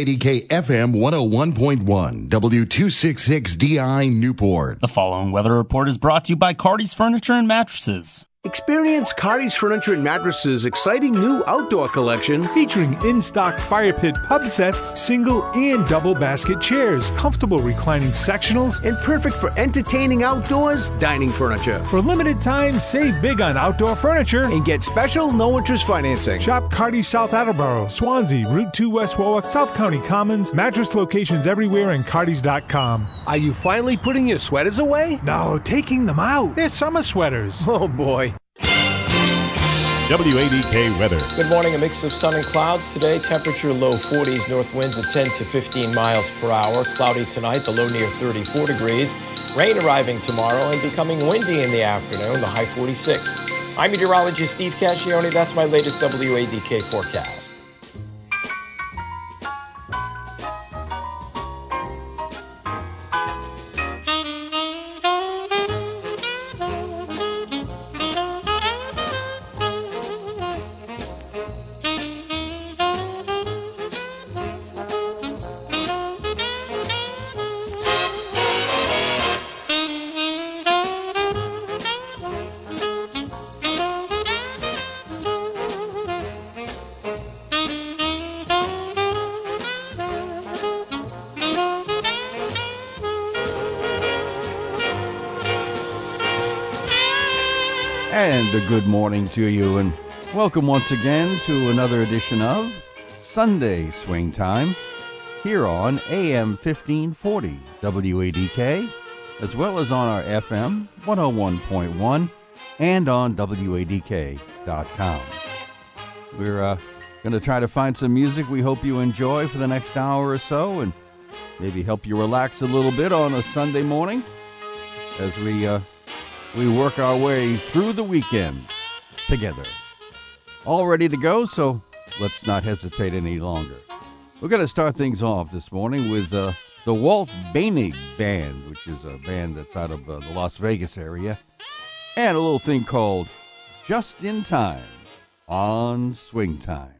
WADK FM 101.1, W266DI Newport. The following weather report is brought to you by Cardi's Furniture and Mattresses. Experience Cardi's Furniture and Mattresses' exciting new outdoor collection featuring in stock fire pit pub sets, single and double basket chairs, comfortable reclining sectionals, and perfect for entertaining outdoors dining furniture. For limited time, save big on outdoor furniture and get special no interest financing. Shop Cardi South Attleboro, Swansea, Route 2 West Warwick, South County Commons, mattress locations everywhere, and Cardis.com. Are you finally putting your sweaters away? No, taking them out. They're summer sweaters. Oh boy. WADK weather. Good morning. A mix of sun and clouds today. Temperature low 40s, north winds at 10 to 15 miles per hour. Cloudy tonight, the low near 34 degrees. Rain arriving tomorrow and becoming windy in the afternoon, the high 46. I'm meteorologist Steve Cascione. That's my latest WADK forecast. Good morning to you, and welcome once again to another edition of Sunday Swing Time here on AM 1540 WADK, as well as on our FM 101.1 and on WADK.com. We're uh, going to try to find some music we hope you enjoy for the next hour or so and maybe help you relax a little bit on a Sunday morning as we. Uh, we work our way through the weekend together. All ready to go, so let's not hesitate any longer. We're going to start things off this morning with uh, the Walt Boenig Band, which is a band that's out of uh, the Las Vegas area, and a little thing called Just in Time on Swing Time.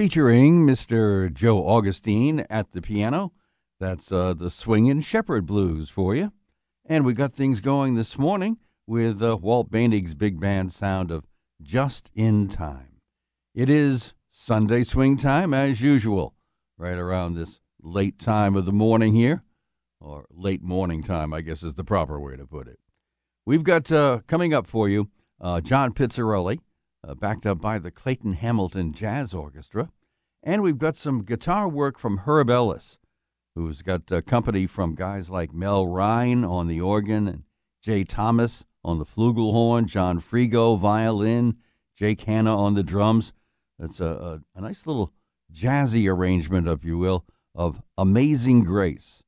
Featuring Mr. Joe Augustine at the piano. That's uh, the Swingin' Shepherd Blues for you. And we got things going this morning with uh, Walt Boenig's big band sound of Just in Time. It is Sunday swing time as usual, right around this late time of the morning here, or late morning time, I guess is the proper way to put it. We've got uh, coming up for you uh, John Pizzarelli, uh, backed up by the Clayton Hamilton Jazz Orchestra. And we've got some guitar work from Herb Ellis, who's got uh, company from guys like Mel Rhyne on the organ and Jay Thomas on the flugelhorn, John Frigo violin, Jake Hanna on the drums. It's a, a, a nice little jazzy arrangement, if you will, of Amazing Grace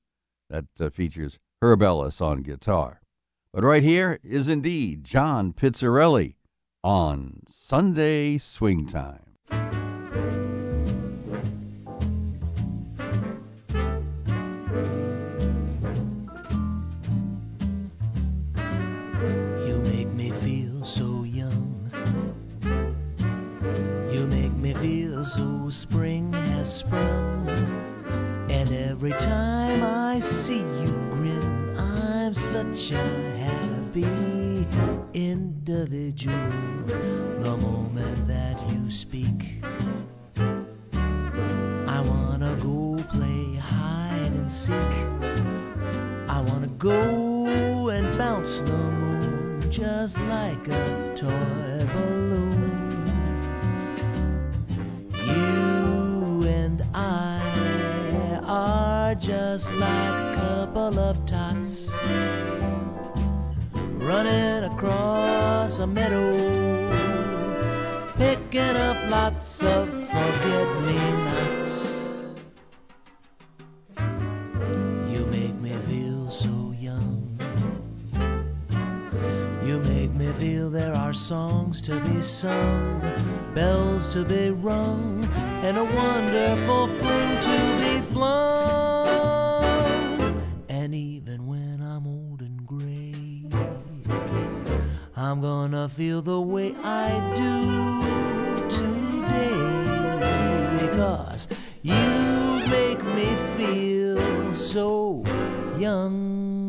that uh, features Herb Ellis on guitar. But right here is indeed John Pizzarelli on Sunday Swing Time. You make me feel so young. You make me feel so spring has sprung. And every time I see you grin, I'm such a happy individual. The moment that you speak, I wanna go play hide and seek. I wanna go and bounce the moon just like a toy balloon. You and I are just like a couple of tots running across a meadow, picking up lots of forget me nots. You make me feel so young. You make me feel there are songs to be sung, bells to be rung, and a wonderful fling to be flung. I'm gonna feel the way I do today because you make me feel so young.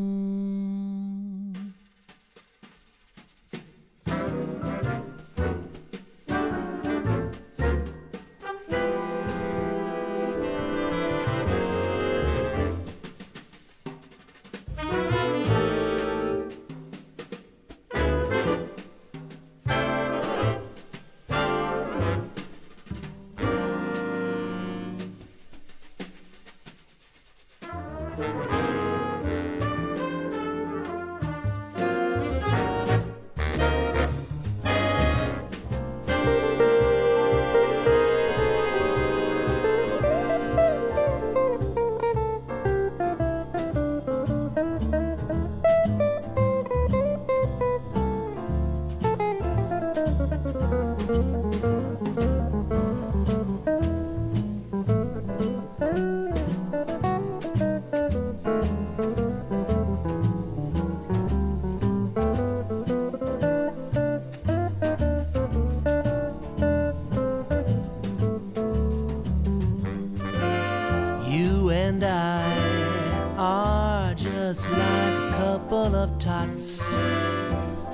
Couple of tots,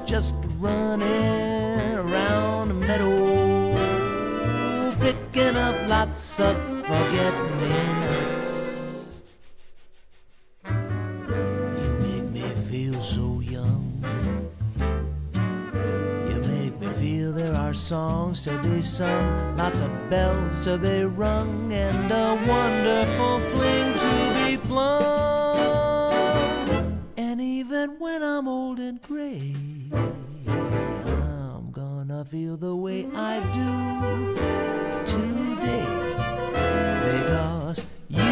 just running around the meadow, picking up lots of forget me nots. You make me feel so young. You make me feel there are songs to be sung, lots of bells to be rung, and a wonderful fling to be flung. When I'm old and gray, I'm gonna feel the way I do today. Because you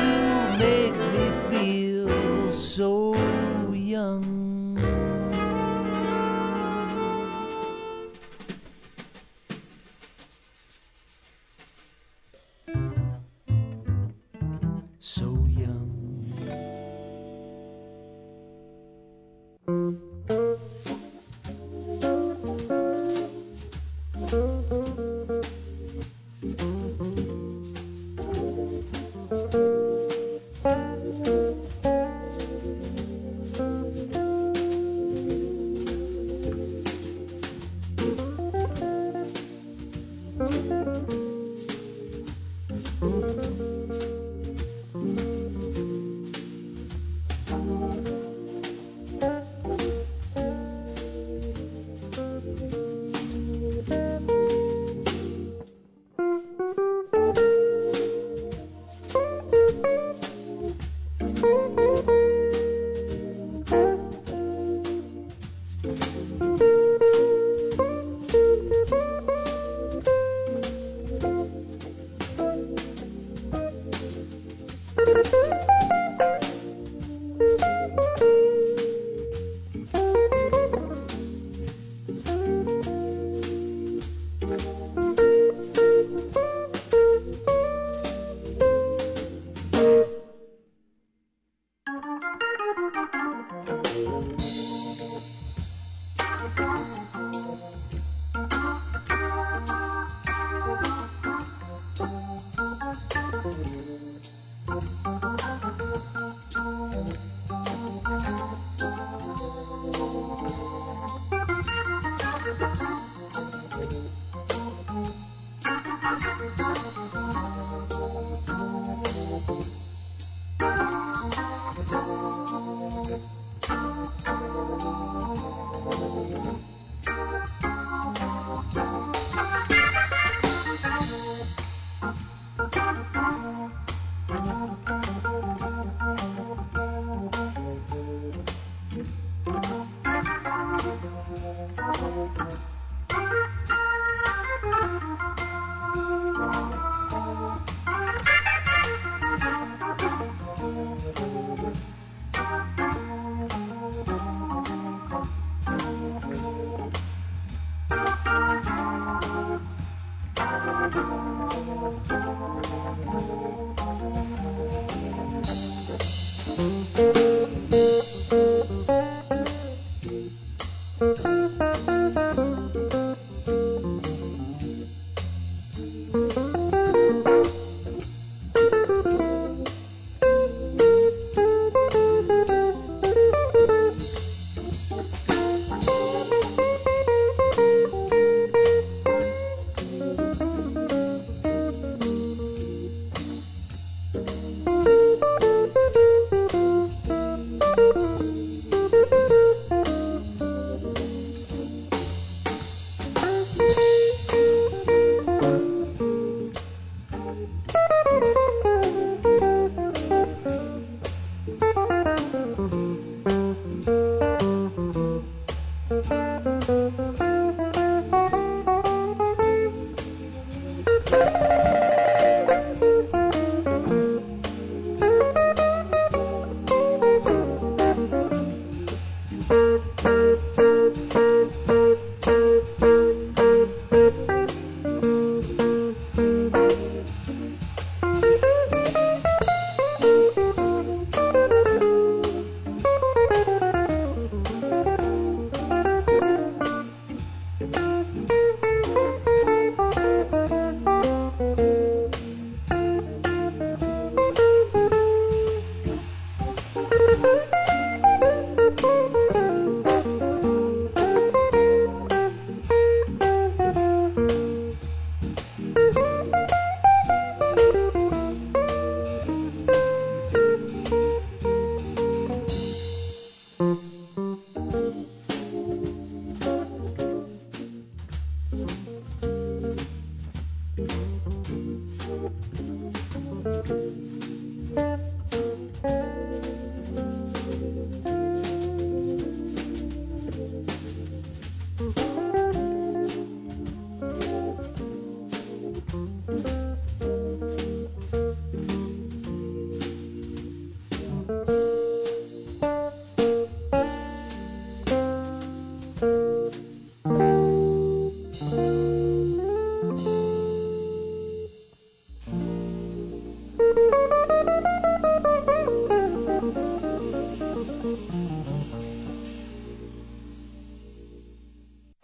make me feel so young.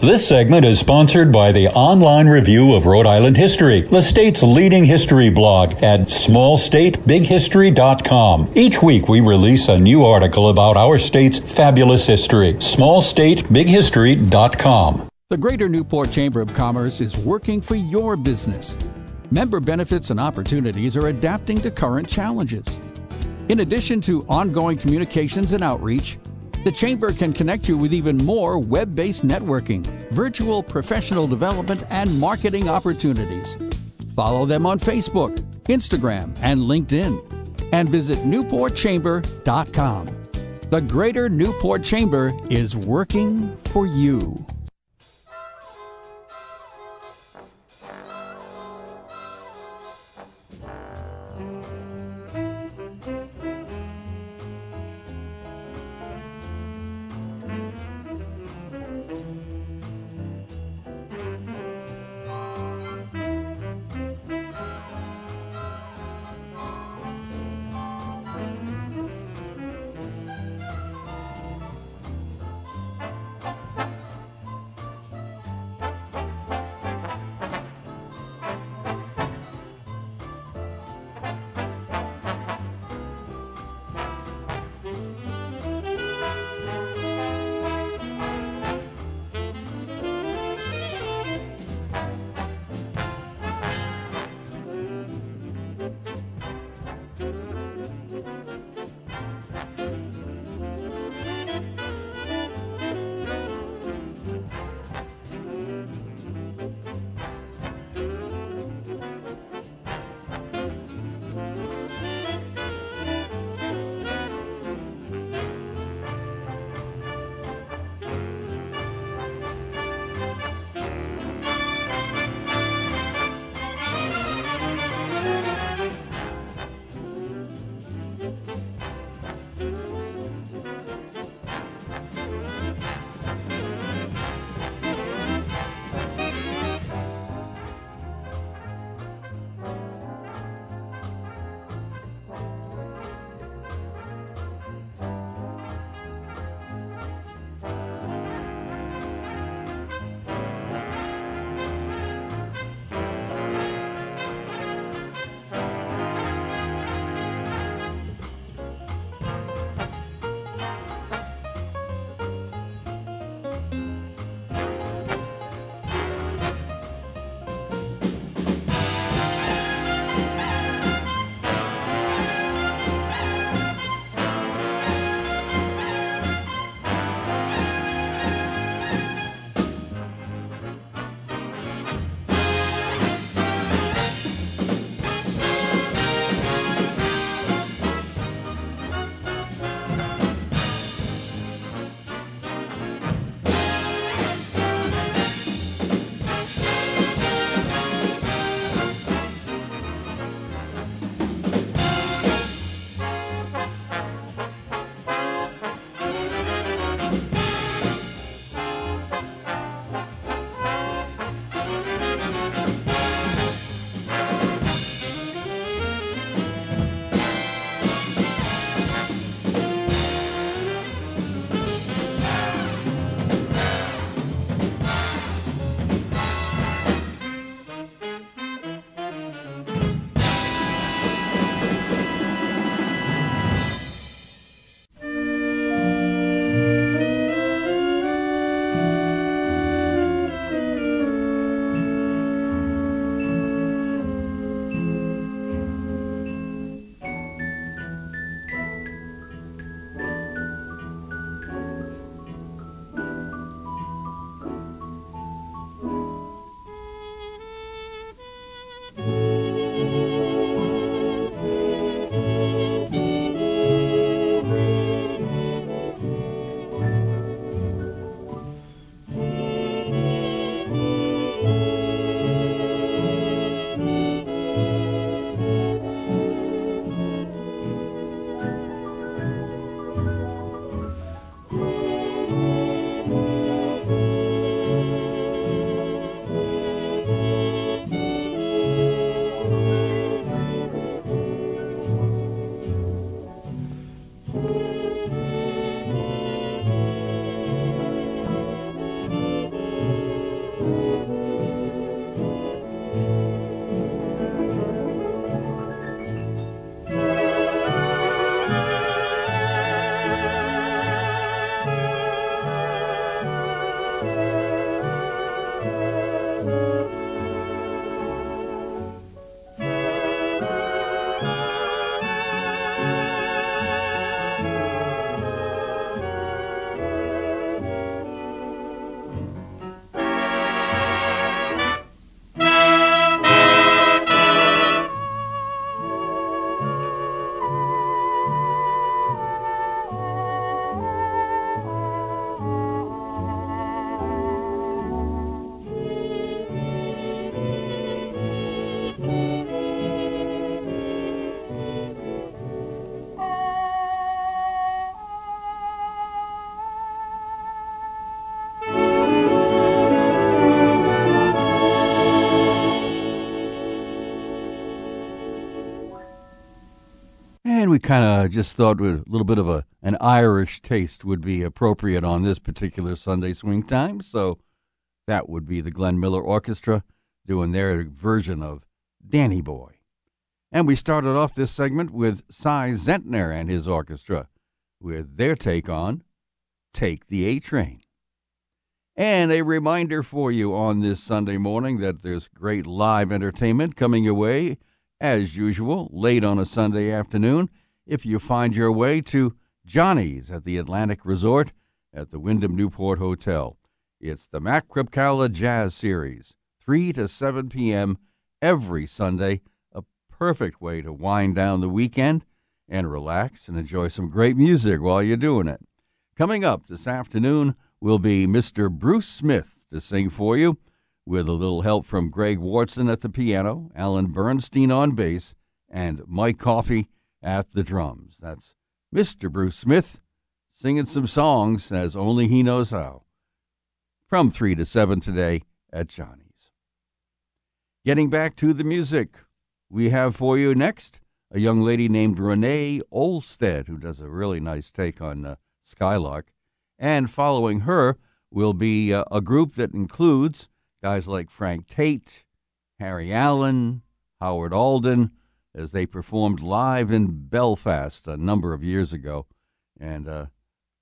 This segment is sponsored by the Online Review of Rhode Island History, the state's leading history blog at smallstatebighistory.com. Each week we release a new article about our state's fabulous history. smallstatebighistory.com. The Greater Newport Chamber of Commerce is working for your business. Member benefits and opportunities are adapting to current challenges. In addition to ongoing communications and outreach, the Chamber can connect you with even more web based networking, virtual professional development, and marketing opportunities. Follow them on Facebook, Instagram, and LinkedIn. And visit NewportChamber.com. The Greater Newport Chamber is working for you. We kind of just thought a little bit of a an Irish taste would be appropriate on this particular Sunday swing time. So that would be the Glenn Miller Orchestra doing their version of Danny Boy. And we started off this segment with Si Zentner and his orchestra with their take on Take the A Train. And a reminder for you on this Sunday morning that there's great live entertainment coming your way, as usual, late on a Sunday afternoon, if you find your way to Johnny's at the Atlantic Resort at the Wyndham Newport Hotel. It's the Mac Kripkala Jazz Series, 3 to 7 p.m. every Sunday A perfect way to wind down the weekend and relax and enjoy some great music while you're doing it. Coming up this afternoon will be Mr. Bruce Smith to sing for you, with a little help from Greg Wartson at the piano, Alan Bernstein on bass, and Mike Coffey at the drums. That's Mr. Bruce Smith singing some songs as only he knows how. From 3 to 7 today at Johnny's. Getting back to the music, we have for you next a young lady named Renee Olstead, who does a really nice take on uh, Skylark. And following her will be uh, a group that includes guys like Frank Tate, Harry Allen, Howard Alden, as they performed live in Belfast a number of years ago. And uh,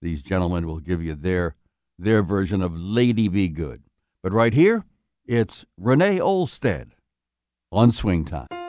these gentlemen will give you their their version of Lady Be Good. But right here, it's Renee Olstead on Swing Time.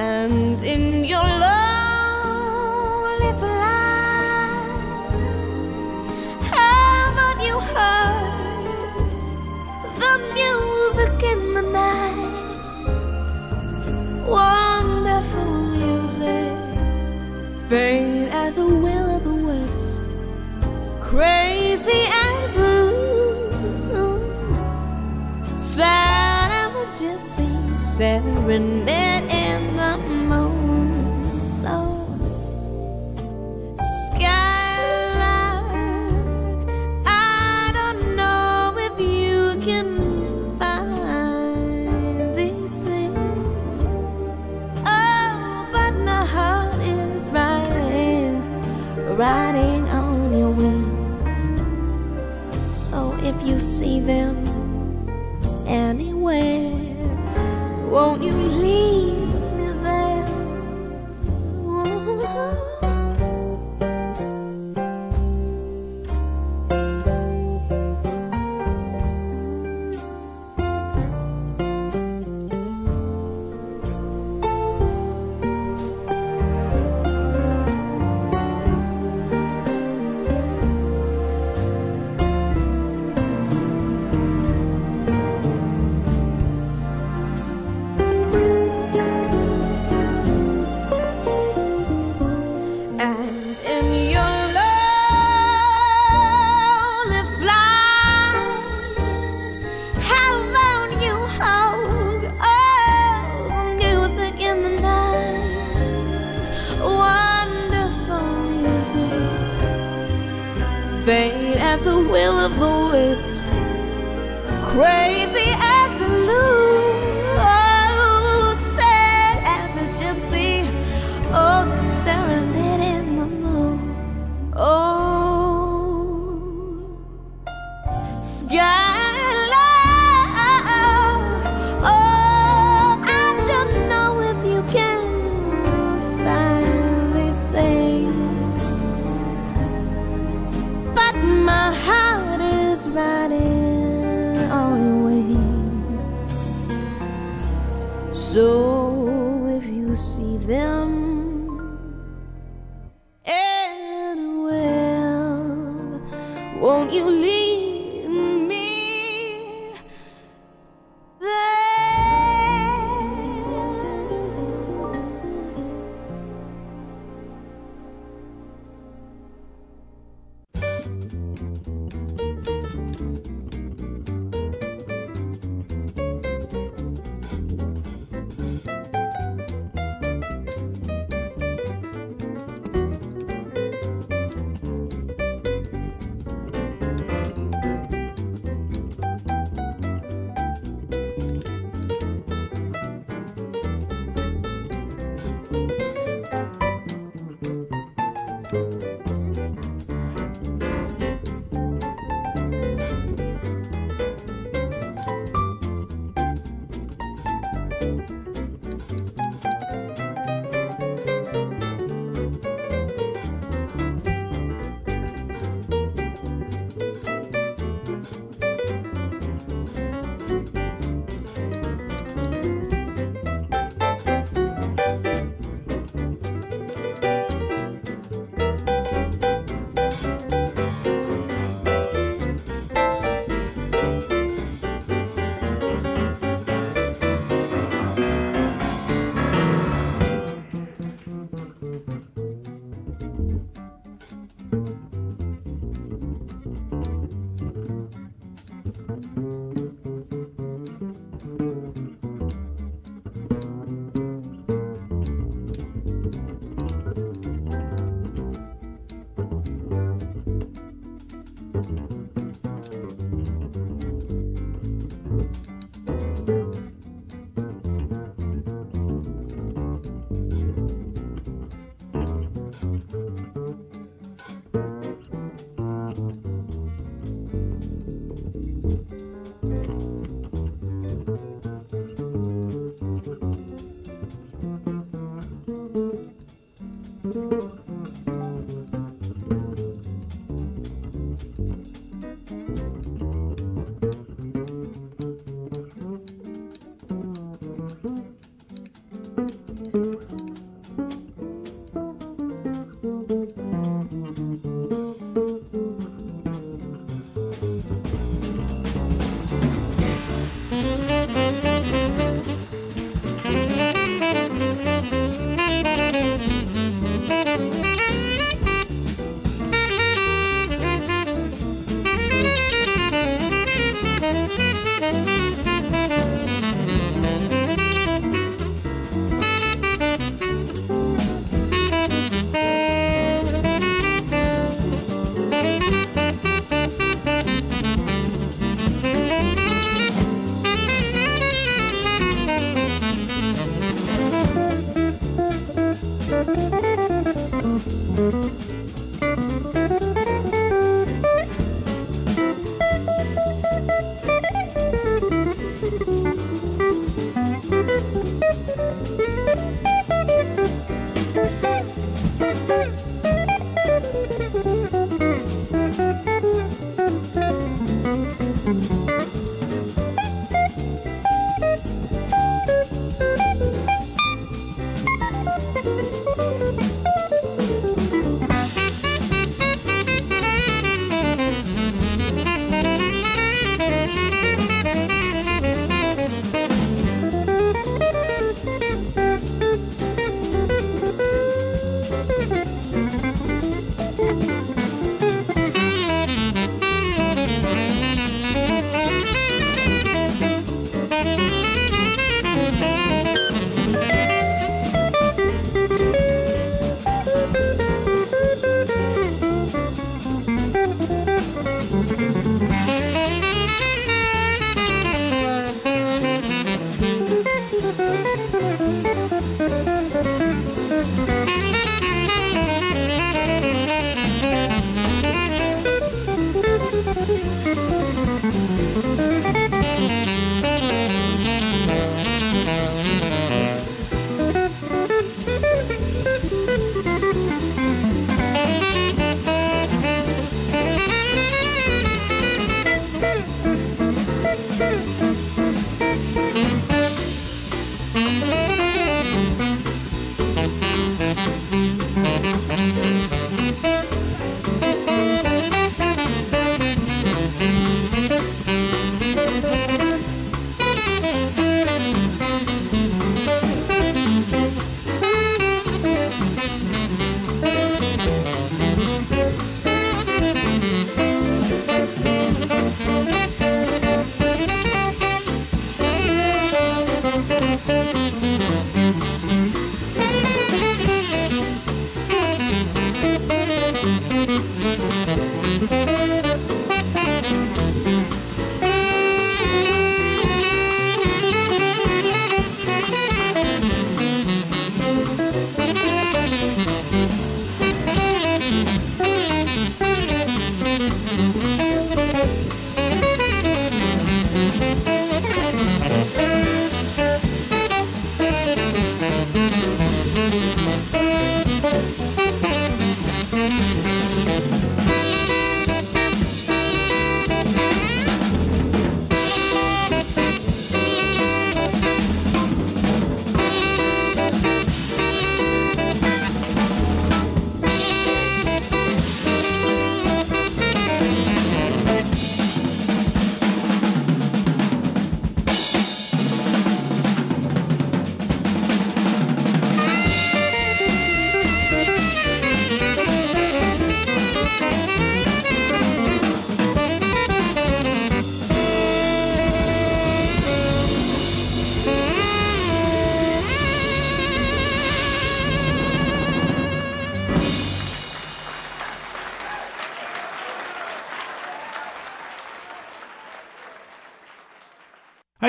and in your lonely flight, haven't you heard the music in the night? Wonderful music, faint as a will of the west, crazy as a sad as a gypsy serenade. see them. as the will of the wisp. Crazy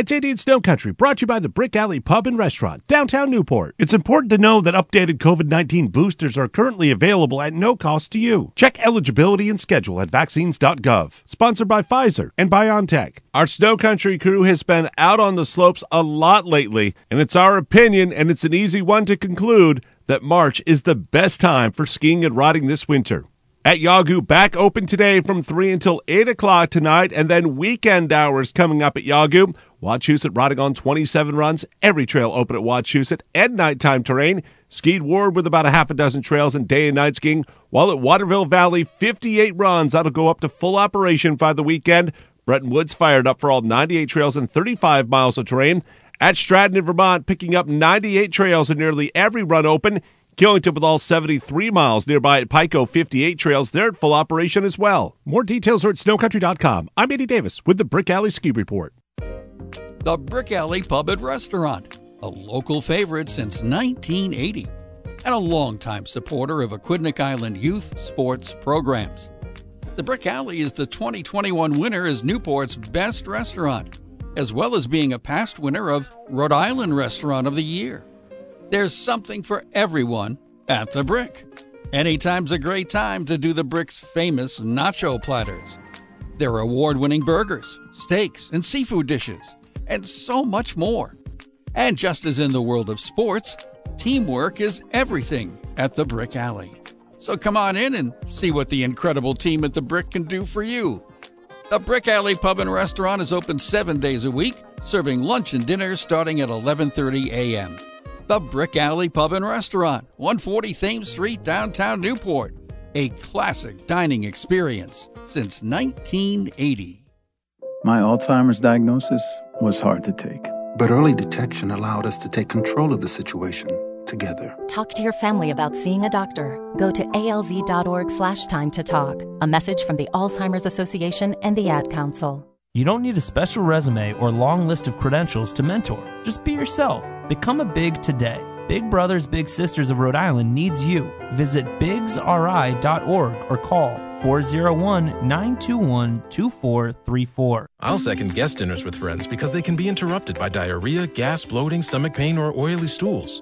It's Indian Snow Country, brought to you by the Brick Alley Pub and Restaurant, downtown Newport. It's important to know that updated COVID 19 boosters are currently available at no cost to you. Check eligibility and schedule at vaccines.gov. Sponsored by Pfizer and BioNTech. Our Snow Country crew has been out on the slopes a lot lately, and it's our opinion, and it's an easy one to conclude, that March is the best time for skiing and riding this winter. At Yawgoo, back open today from 3 until 8 o'clock tonight, and then weekend hours coming up at Yawgoo. Wachusett riding on 27 runs, every trail open at Wachusett, and nighttime terrain. Ski Ward with about a half a dozen trails and day and night skiing, while at Waterville Valley, 58 runs. That'll go up to full operation by the weekend. Bretton Woods fired up for all 98 trails and 35 miles of terrain. At Stratton in Vermont, picking up 98 trails and nearly every run open. Killington with all 73 miles nearby at Pico 58 trails. They're at full operation as well. More details are at snowcountry.com. I'm Andy Davis with the Brick Alley Ski Report. The Brick Alley Pub and Restaurant, a local favorite since 1980 and a longtime supporter of Aquidneck Island youth sports programs. The Brick Alley is the 2021 winner as Newport's best restaurant, as well as being a past winner of Rhode Island Restaurant of the Year. There's something for everyone at the Brick. Anytime's a great time to do the Brick's famous nacho platters. Their award winning burgers, steaks, and seafood dishes and so much more. And just as in the world of sports, teamwork is everything at the Brick Alley. So come on in and see what the incredible team at the Brick can do for you. The Brick Alley Pub and Restaurant is open 7 days a week, serving lunch and dinner starting at 11:30 a.m. The Brick Alley Pub and Restaurant, 140 Thames Street, downtown Newport. A classic dining experience since 1980. My Alzheimer's diagnosis was hard to take. But early detection allowed us to take control of the situation together. Talk to your family about seeing a doctor. Go to alz.org slash time to talk. A message from the Alzheimer's Association and the Ad Council. You don't need a special resume or long list of credentials to mentor. Just be yourself. Become a big today. Big Brothers Big Sisters of Rhode Island needs you. Visit bigsri.org or call 401 921 2434. I'll second guest dinners with friends because they can be interrupted by diarrhea, gas, bloating, stomach pain, or oily stools.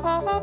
Bye.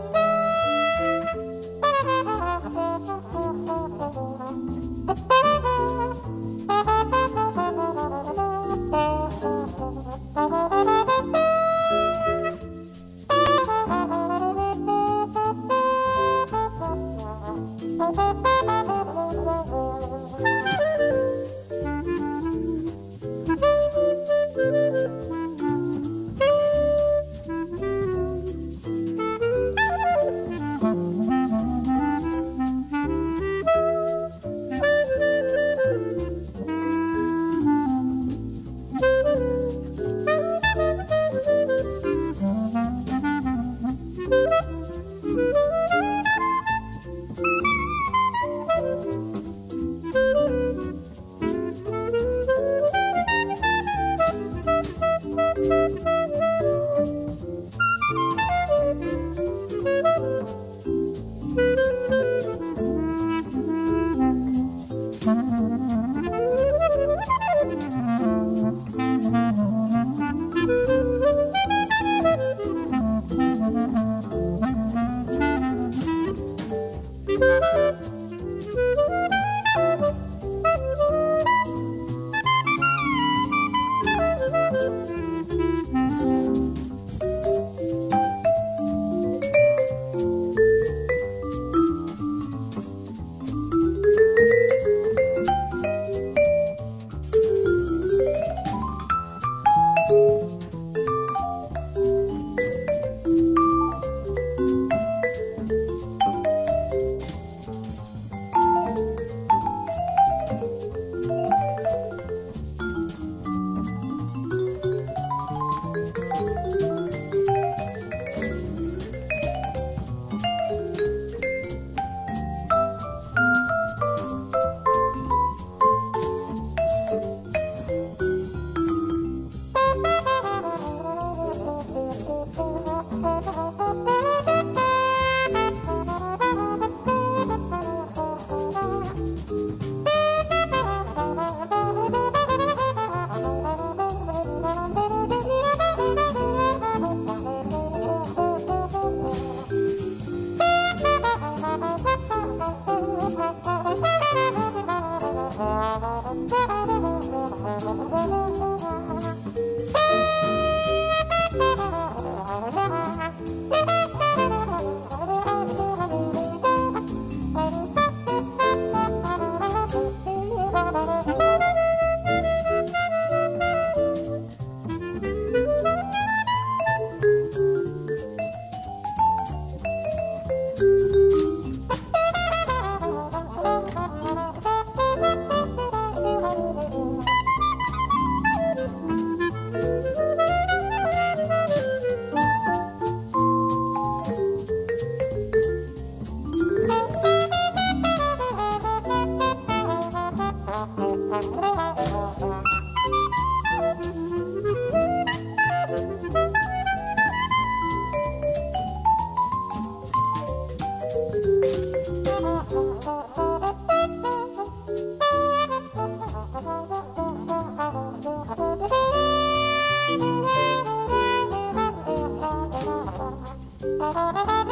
Bye.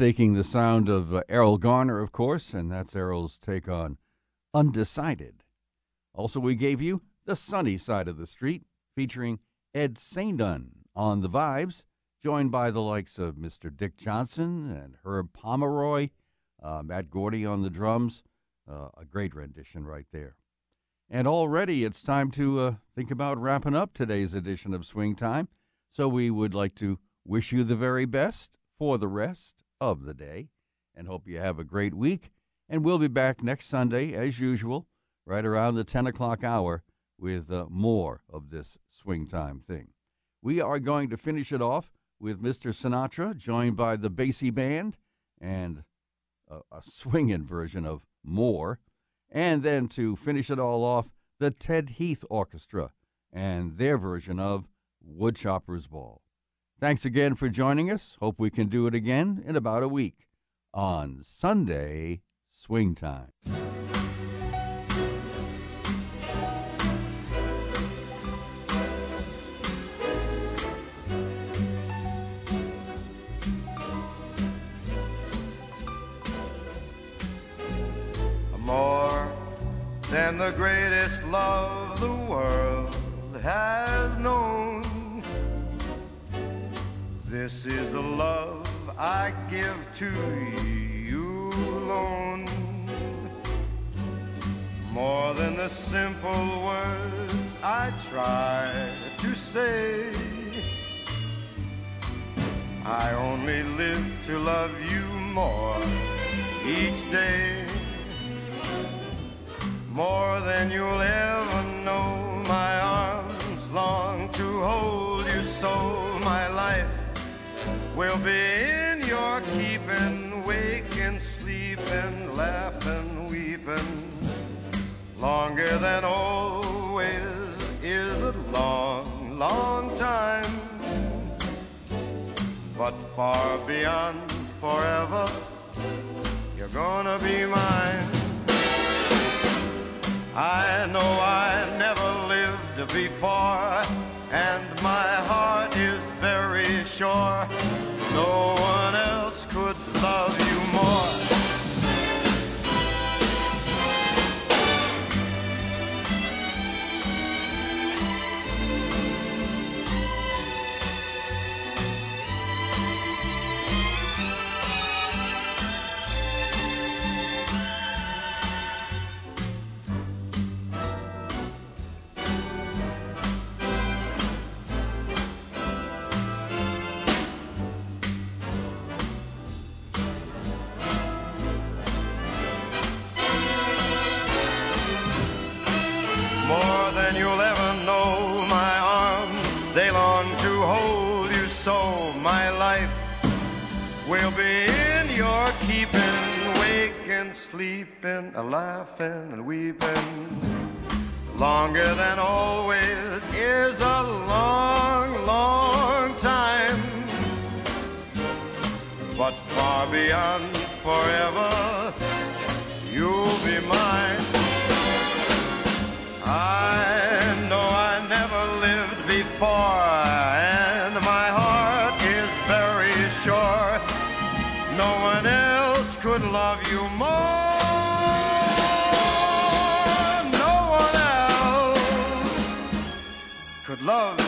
Mistaking the sound of uh, Erroll Garner, of course, and that's Erroll's take on Undecided. Also, we gave you The Sunny Side of the Street, featuring Ed Saindon on the vibes, joined by the likes of Mr. Dick Johnson and Herb Pomeroy, uh, Matt Gordy on the drums. Uh, a great rendition right there. And already it's time to uh, think about wrapping up today's edition of Swing Time. So we would like to wish you the very best for the rest of the day and hope you have a great week. And we'll be back next Sunday, as usual, right around the 10 o'clock hour with uh, more of this swing time thing. We are going to finish it off with Mr. Sinatra, joined by the Basie Band and a, a swinging version of More. And then to finish it all off, the Ted Heath Orchestra and their version of Woodchopper's Ball. Thanks again for joining us. Hope we can do it again in about a week on Sunday Swing Time. More than the greatest love the world has known. This is the love I give to you alone. More than the simple words I try to say. I only live to love you more each day. More than you'll ever know, my arms long to hold you so. My life will be in your keeping, waking, sleeping, laughing, weeping. Longer than always is a long, long time, but far beyond forever, you're gonna be mine. I know I never lived before, and my heart is very sure no one sleeping, a laughing and weeping. Longer than always is a long, long time. But far beyond forever, you'll be mine. I know I never lived before, and my heart is very sure no one else could love you more. love.